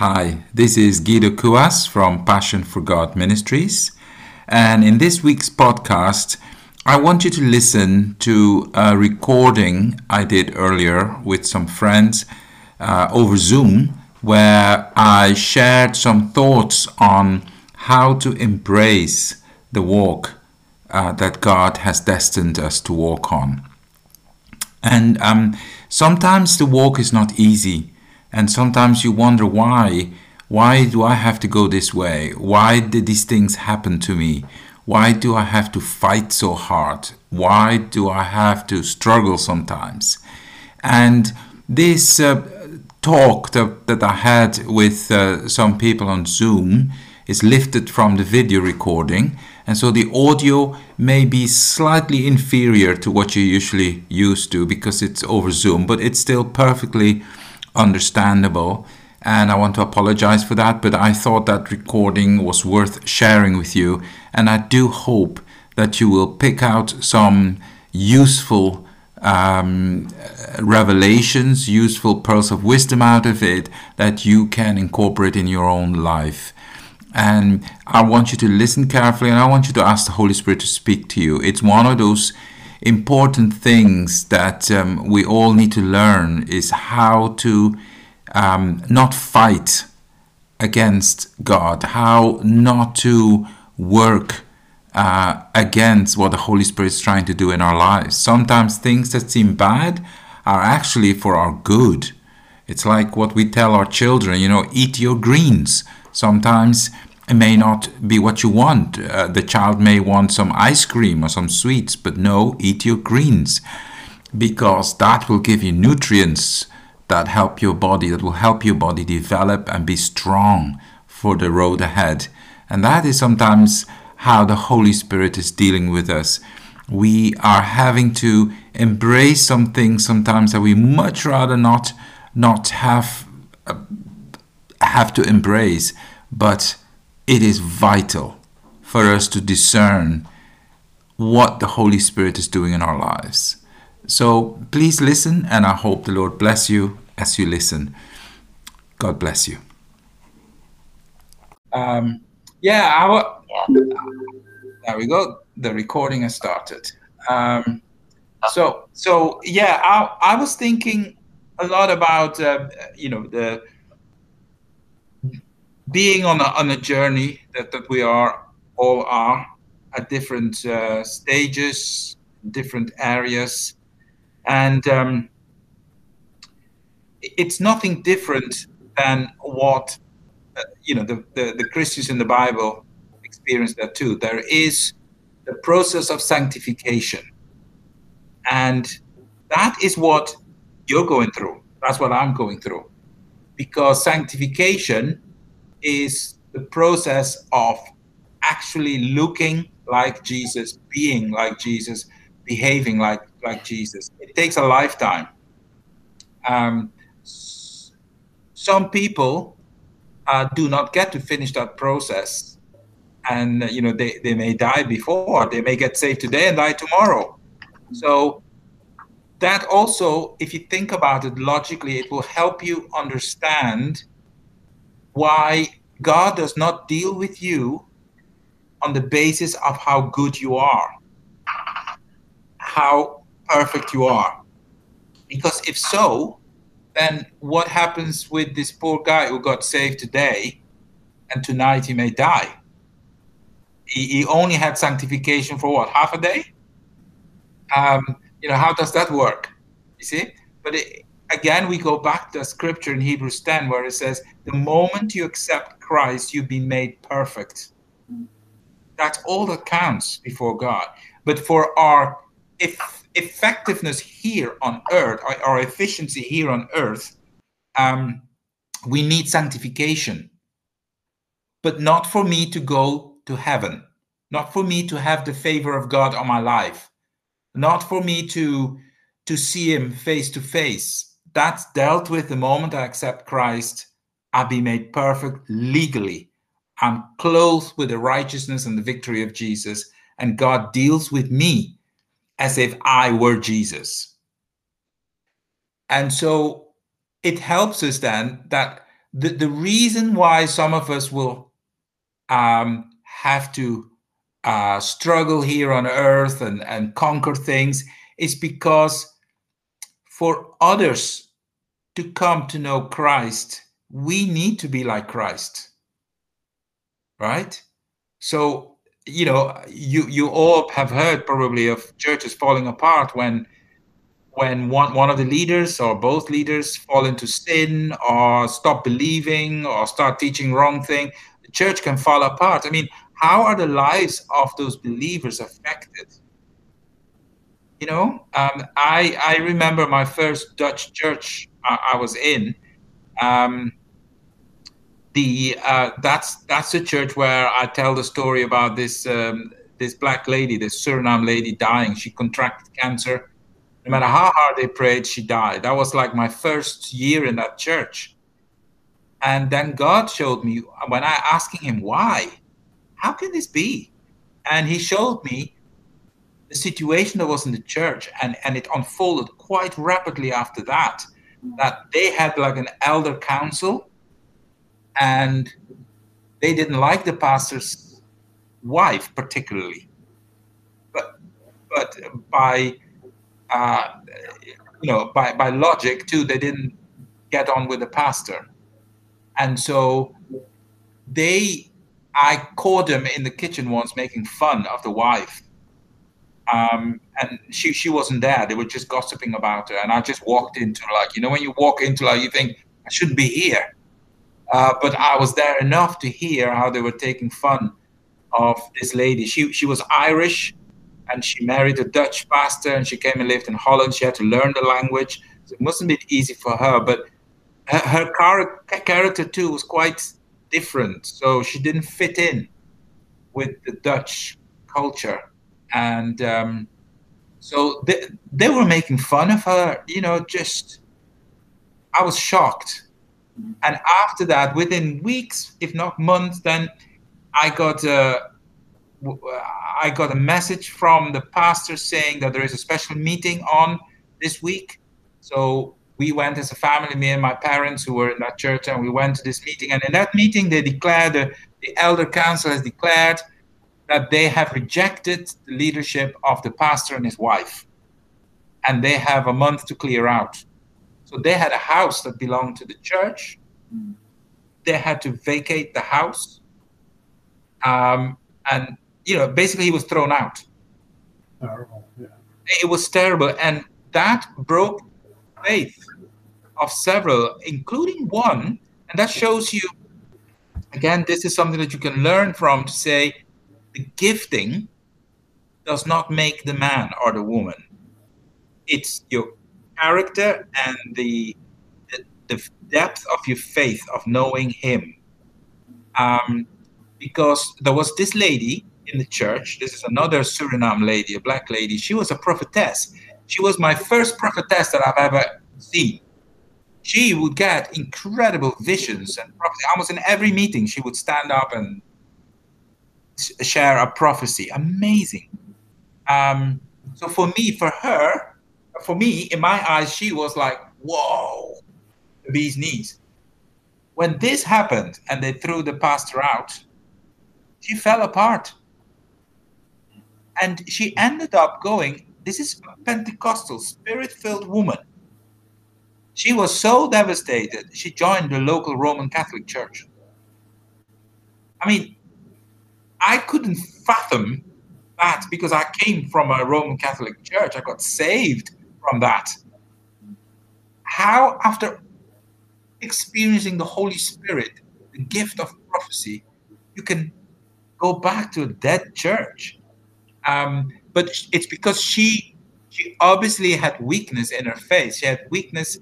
Hi, this is Guido Kuas from Passion for God Ministries. And in this week's podcast, I want you to listen to a recording I did earlier with some friends uh, over Zoom, where I shared some thoughts on how to embrace the walk uh, that God has destined us to walk on. And um, sometimes the walk is not easy and sometimes you wonder why why do i have to go this way? Why did these things happen to me? Why do i have to fight so hard? Why do i have to struggle sometimes? And this uh, talk that, that i had with uh, some people on zoom is lifted from the video recording. And so the audio may be slightly inferior to what you're usually used to because it's over zoom but it's still perfectly understandable. And I want to apologize for that, but I thought that recording was worth sharing with you. And I do hope that you will pick out some useful um, revelations, useful pearls of wisdom out of it that you can incorporate in your own life. And I want you to listen carefully and I want you to ask the Holy Spirit to speak to you. It's one of those important things that um, we all need to learn is how to um, not fight against God, how not to work uh, against what the Holy Spirit is trying to do in our lives. Sometimes things that seem bad are actually for our good. It's like what we tell our children, you know, eat your greens. Sometimes may not be what you want. Uh, the child may want some ice cream or some sweets, but no, eat your greens because that will give you nutrients that help your body, that will help your body develop and be strong for the road ahead. And that is sometimes how the Holy Spirit is dealing with us. We are having to embrace some things sometimes that we much rather not not have uh, have to embrace, but it is vital for us to discern what the Holy Spirit is doing in our lives. So please listen, and I hope the Lord bless you as you listen. God bless you. Um, yeah, our, there we go. The recording has started. Um, so, so yeah, I, I was thinking a lot about uh, you know the being on a, on a journey that, that we are all are at different uh, stages, different areas, and um, it's nothing different than what uh, you know the, the, the Christians in the Bible experience that too. There is the process of sanctification, and that is what you're going through. That's what I'm going through, because sanctification is the process of actually looking like Jesus, being like Jesus, behaving like like Jesus. It takes a lifetime. Um, some people uh, do not get to finish that process, and you know they, they may die before. They may get saved today and die tomorrow. So that also, if you think about it logically, it will help you understand why God does not deal with you on the basis of how good you are, how perfect you are. Because if so, then what happens with this poor guy who got saved today and tonight he may die? He, he only had sanctification for what, half a day? Um, you know, how does that work? You see? But it, again, we go back to scripture in Hebrews 10 where it says, The moment you accept Christ, you've been made perfect. That's all that counts before God. But for our effectiveness here on earth, our, our efficiency here on earth, um, we need sanctification. But not for me to go to heaven, not for me to have the favor of God on my life, not for me to to see Him face to face that's dealt with the moment I accept Christ. I'll be made perfect legally. I'm clothed with the righteousness and the victory of Jesus, and God deals with me as if I were Jesus. And so it helps us then that the, the reason why some of us will um, have to uh, struggle here on earth and, and conquer things is because for others to come to know Christ, we need to be like Christ. Right? So, you know, you you all have heard probably of churches falling apart when when one, one of the leaders or both leaders fall into sin or stop believing or start teaching wrong thing, the church can fall apart. I mean, how are the lives of those believers affected? You know, um, I I remember my first Dutch church I, I was in. Um, the uh, that's that's the church where I tell the story about this um, this black lady, this Suriname lady dying. She contracted cancer. No matter how hard they prayed, she died. That was like my first year in that church. And then God showed me when I asking him why, how can this be? And he showed me the situation that was in the church, and and it unfolded quite rapidly after that. That they had like an elder council and they didn't like the pastor's wife particularly. But but by uh, you know by by logic too, they didn't get on with the pastor, and so they. I caught them in the kitchen once making fun of the wife. Um, and she she wasn't there. They were just gossiping about her, and I just walked into like you know when you walk into like you think I shouldn't be here, uh, but I was there enough to hear how they were taking fun of this lady. She she was Irish, and she married a Dutch pastor, and she came and lived in Holland. She had to learn the language. So it mustn't easy for her, but her, her car, character too was quite different. So she didn't fit in with the Dutch culture, and um, so they they were making fun of her. You know, just I was shocked and after that, within weeks, if not months, then I got a, I got a message from the pastor saying that there is a special meeting on this week. So we went as a family, me and my parents who were in that church, and we went to this meeting. And in that meeting, they declared, the, the elder council has declared that they have rejected the leadership of the pastor and his wife. And they have a month to clear out. So they had a house that belonged to the church. Mm. They had to vacate the house. Um, and, you know, basically he was thrown out. Terrible, yeah. It was terrible. And that broke faith of several, including one. And that shows you, again, this is something that you can learn from to say the gifting does not make the man or the woman. It's your character and the, the, the depth of your faith of knowing Him. Um, because there was this lady in the church. This is another Suriname lady, a black lady. She was a prophetess. She was my first prophetess that I've ever seen. She would get incredible visions and prophecy. Almost in every meeting, she would stand up and share a prophecy. Amazing. Um, so for me, for her, for me, in my eyes, she was like, whoa, these knees. When this happened and they threw the pastor out, she fell apart. And she ended up going, this is a Pentecostal, spirit filled woman. She was so devastated, she joined the local Roman Catholic Church. I mean, I couldn't fathom that because I came from a Roman Catholic church. I got saved from that. How, after experiencing the Holy Spirit, the gift of prophecy, you can go back to a dead church. Um, but it's because she she obviously had weakness in her faith. She had weakness.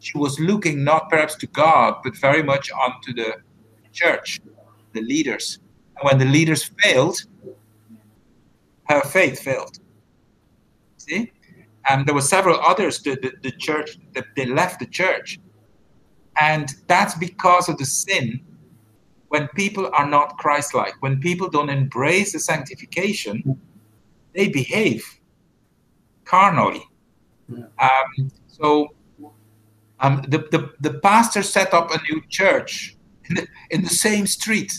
She was looking not perhaps to God, but very much onto the church, the leaders. And when the leaders failed, her faith failed. See? and there were several others the, the, the church that they left the church and that's because of the sin when people are not christ-like when people don't embrace the sanctification they behave carnally yeah. um, so Um, the, the, the pastor set up a new church in the, in the same street.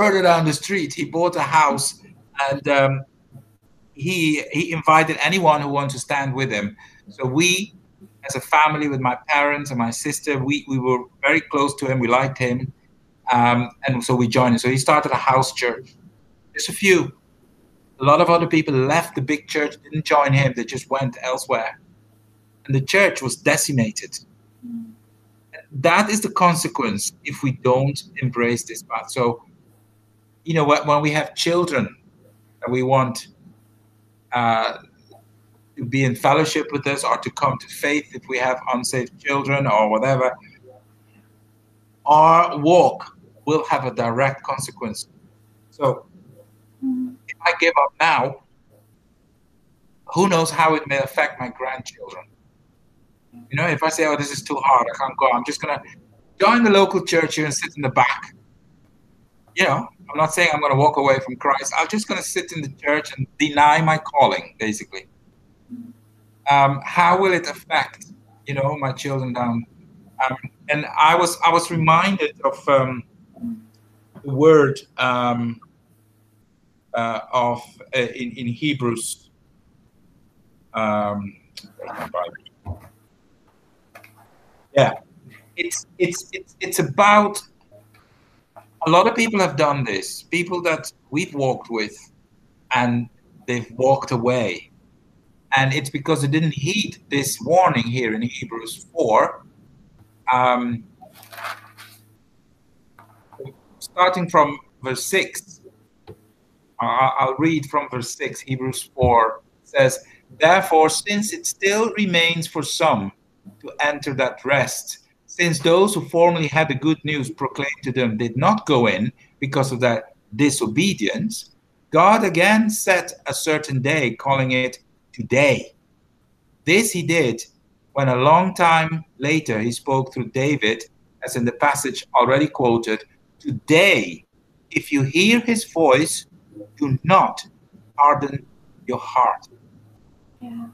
Further down the street, he bought a house and um, he he invited anyone who wanted to stand with him. So we, as a family, with my parents and my sister, we, we were very close to him. We liked him, um, and so we joined him. So he started a house church. Just a few. A lot of other people left the big church, didn't join him. They just went elsewhere, and the church was decimated. That is the consequence if we don't embrace this path. So, you know, when we have children that we want uh, to be in fellowship with us or to come to faith if we have unsaved children or whatever, our walk will have a direct consequence. So if I give up now, who knows how it may affect my grandchildren? You know, if I say, oh, this is too hard, I can't go, I'm just going to join the local church here and sit in the back. You know, I'm not saying I'm going to walk away from Christ. I'm just going to sit in the church and deny my calling, basically. Um, how will it affect, you know, my children down? Um, and I was I was reminded of um, the word um, uh, of uh, in in Hebrews. Um, yeah, it's it's it's it's about a lot of people have done this. People that we've walked with, and they've walked away, and it's because they didn't heed this warning here in Hebrews four. Um, starting from verse six, I'll read from verse six. Hebrews four says, "Therefore, since it still remains for some to enter that rest." Since those who formerly had the good news proclaimed to them did not go in because of their disobedience, God again set a certain day, calling it today. This he did when a long time later he spoke through David, as in the passage already quoted Today, if you hear his voice, do not harden your heart. Yeah.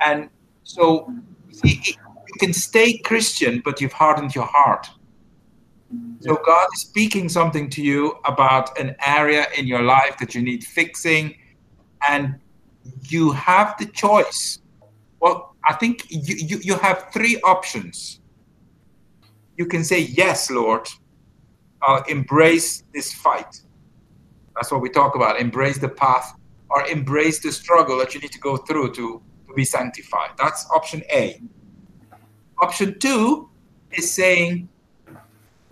And so, see, you can stay Christian, but you've hardened your heart. So God is speaking something to you about an area in your life that you need fixing, and you have the choice. Well, I think you, you, you have three options. You can say, Yes, Lord, I'll embrace this fight. That's what we talk about. Embrace the path or embrace the struggle that you need to go through to, to be sanctified. That's option A. Option two is saying,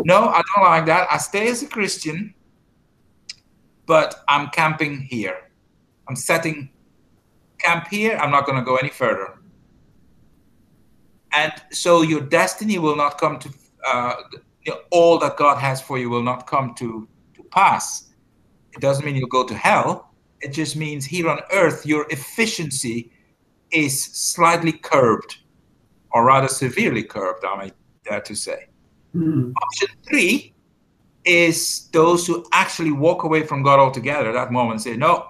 no, I don't like that. I stay as a Christian, but I'm camping here. I'm setting camp here. I'm not going to go any further. And so your destiny will not come to, uh, you know, all that God has for you will not come to, to pass. It doesn't mean you'll go to hell. It just means here on earth, your efficiency is slightly curbed or rather severely curbed, I may dare to say. Mm. Option three is those who actually walk away from God altogether at that moment and say, No,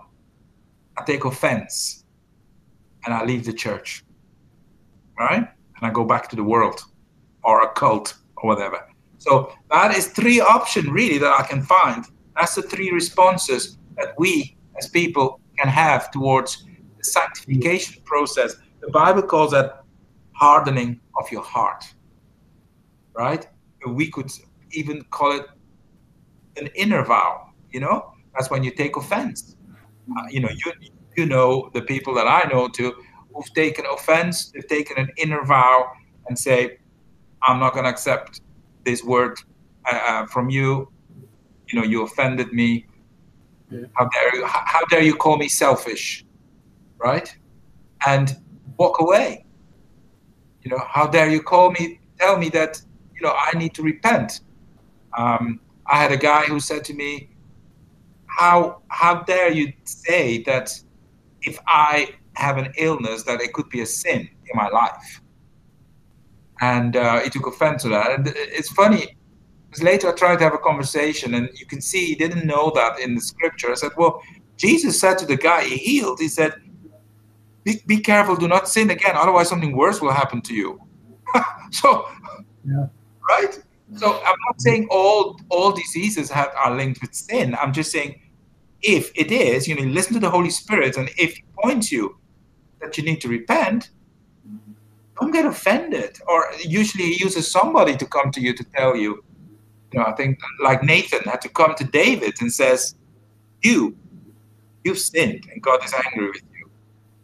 I take offense and I leave the church. Right? And I go back to the world or a cult or whatever. So that is three options really that I can find. That's the three responses that we as people can have towards the sanctification process. The Bible calls that hardening of your heart, right? We could even call it an inner vow, you know? That's when you take offense. Uh, you know, you, you know the people that I know too who've taken offense, they've taken an inner vow and say, I'm not going to accept this word uh, uh, from you. You know, you offended me. Yeah. How dare you? How, how dare you call me selfish? Right? And walk away you know, how dare you call me, tell me that, you know, I need to repent. Um, I had a guy who said to me, how, how dare you say that if I have an illness that it could be a sin in my life? And uh, he took offense to that. And it's funny, because later I tried to have a conversation, and you can see he didn't know that in the scripture. I said, Well, Jesus said to the guy he healed, He said, be, be careful, do not sin again, otherwise something worse will happen to you. so, Yeah. right? So I'm not saying all all diseases have, are linked with sin. I'm just saying if it is, you know, listen to the Holy Spirit, and if He points you that you need to repent, don't get offended. Or usually He uses somebody to come to you to tell you. You know, I think like Nathan had to come to David and says, "You, you've sinned, and God is angry with you."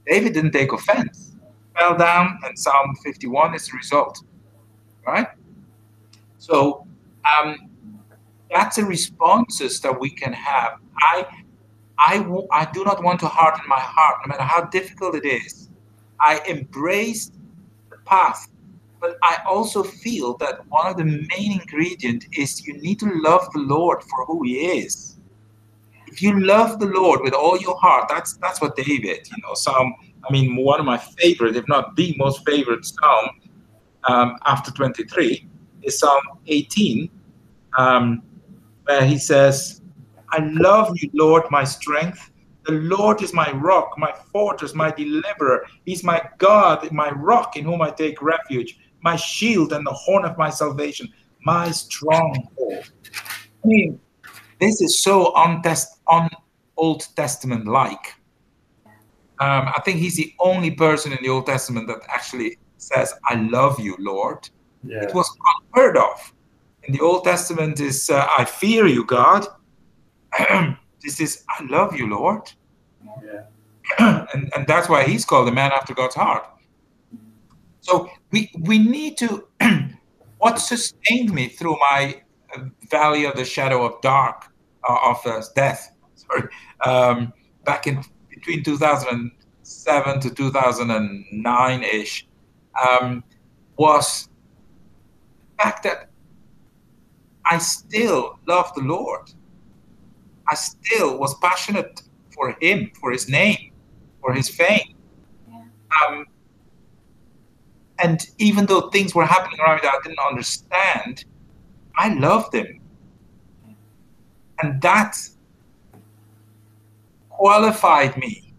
David didn't take offense. Fell down, and Psalm 51 is the result, right? So um, that's the responses that we can have. I, I, w- I do not want to harden my heart, no matter how difficult it is. I embrace the path, but I also feel that one of the main ingredients is you need to love the Lord for who He is. If you love the Lord with all your heart, that's that's what David, you know, Psalm. I mean, one of my favorite, if not the most favorite Psalm um, after 23 is Psalm 18, um, where he says, I love you, Lord, my strength. The Lord is my rock, my fortress, my deliverer. He's my God, my rock in whom I take refuge, my shield and the horn of my salvation, my stronghold. I mean, this is so untest- un Old Testament like. Um, I think he's the only person in the Old Testament that actually says, I love you, Lord. Yeah. It was unheard of. In the Old Testament is uh, I fear you, God. this is I love you, Lord. Yeah. and, and that's why he's called a man after God's heart. So we we need to what sustained me through my valley of the shadow of dark uh, of uh, death. Sorry, um, back in between 2007 to 2009 ish um, was the fact that I still love the Lord. I still was passionate for Him, for His name, for His fame. Um, and even though things were happening around me that I didn't understand, I loved Him. And that qualified me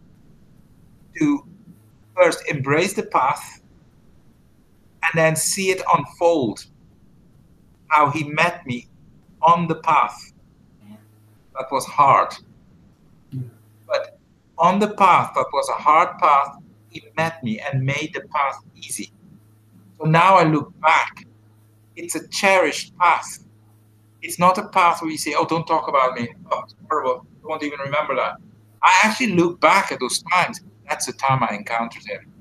to first embrace the path and then see it unfold how he met me on the path. That was hard. But on the path that was a hard path he met me and made the path easy. So now i look back it's a cherished path. It's not a path where you say oh don't talk about me. Oh it's horrible. I won't even remember that. I actually look back at those times. That's the time i encountered him.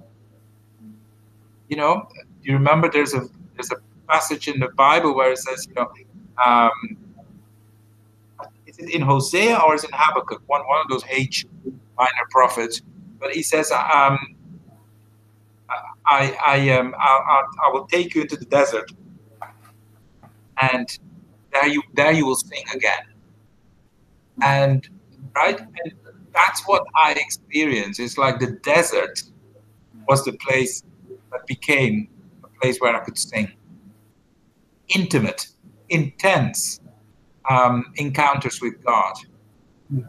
You know you remember there's a there's a passage in the Bible where it says, you know, um, is it in Hosea or is it in Habakkuk? One one of those H minor prophets. But he says, um, I I um I, I, I will take you into the desert, and there you there you will sing again. And right, and that's what I experienced. It's like the desert was the place that became a place where I could sing. Intimate, intense um, encounters with God. Yeah.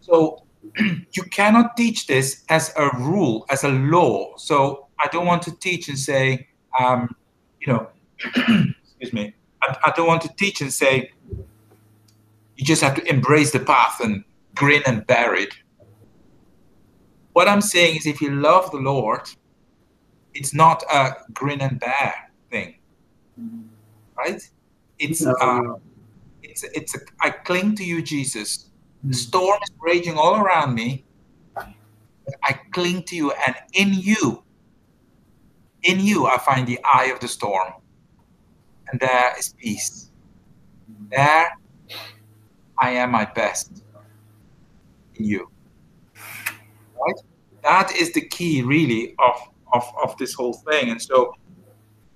So you cannot teach this as a rule, as a law. So I don't want to teach and say, um, you know, excuse me, I, I don't want to teach and say, you just have to embrace the path and grin and bear it. What I'm saying is, if you love the Lord, it's not a grin and bear thing, right? It's No, uh, it's it's a, I cling to you, Jesus. The Mm. storm is raging all around me. I cling to you, and in you, in you, I find the eye of the storm, and there is peace. There, I am my best in you. Right? That is the key, really, of of of this whole thing, and so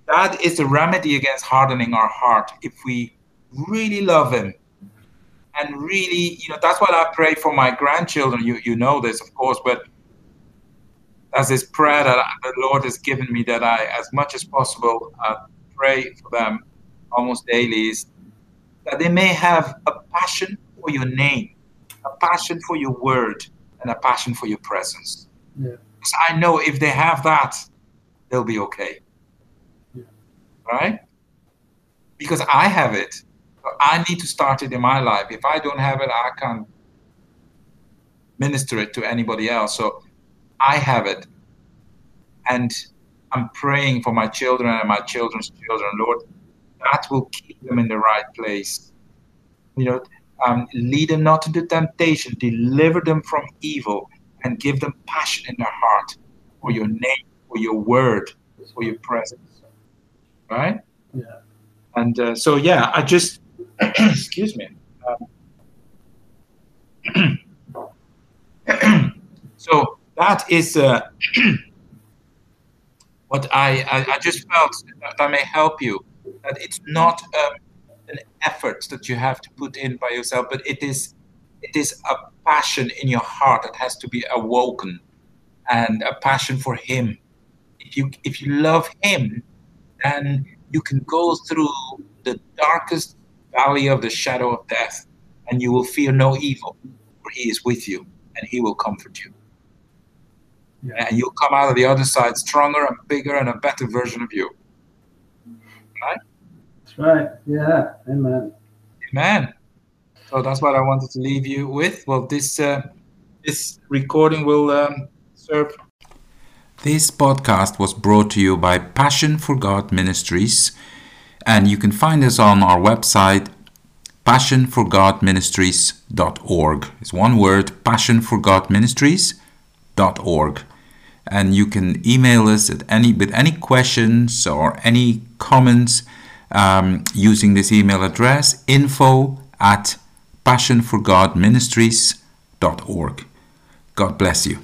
that is the remedy against hardening our heart. If we really love Him, and really, you know, that's what I pray for my grandchildren. You you know this, of course, but that's this prayer that I- the Lord has given me that I, as much as possible, uh, pray for them almost daily. Is that they may have a passion for your name, a passion for your word, and a passion for your presence. Yeah. Because I know if they have that, they'll be okay. Yeah. right? Because I have it. I need to start it in my life. If I don't have it, I can't minister it to anybody else. So I have it. And I'm praying for my children and my children's children, Lord. That will keep them in the right place. You know, um, lead them not into temptation, deliver them from evil, and give them passion in their heart for your name, for your word, for your presence. Right? Yeah. And uh, so, yeah, I just, excuse me. Um, so that is uh, what I, I, I, just felt that I may help you. That it's not um, an effort that you have to put in by yourself, but it is it is a passion in your heart that has to be awoken, and a passion for Him. If you if you love Him, then you can go through the darkest valley of the shadow of death, and you will fear no evil, for He is with you, and He will comfort you. Yeah. And you'll come out of the other side stronger and bigger and a better version of you. Right? That's right. Yeah. Amen. Amen. So that's what I wanted to leave you with. Well, this uh, this recording will um, serve. This podcast was brought to you by Passion for God Ministries, and you can find us on our website passionforgodministries.org. It's one word, passionforgodministries.org and you can email us at any with any questions or any comments um, using this email address info at passionforgodministries.org god bless you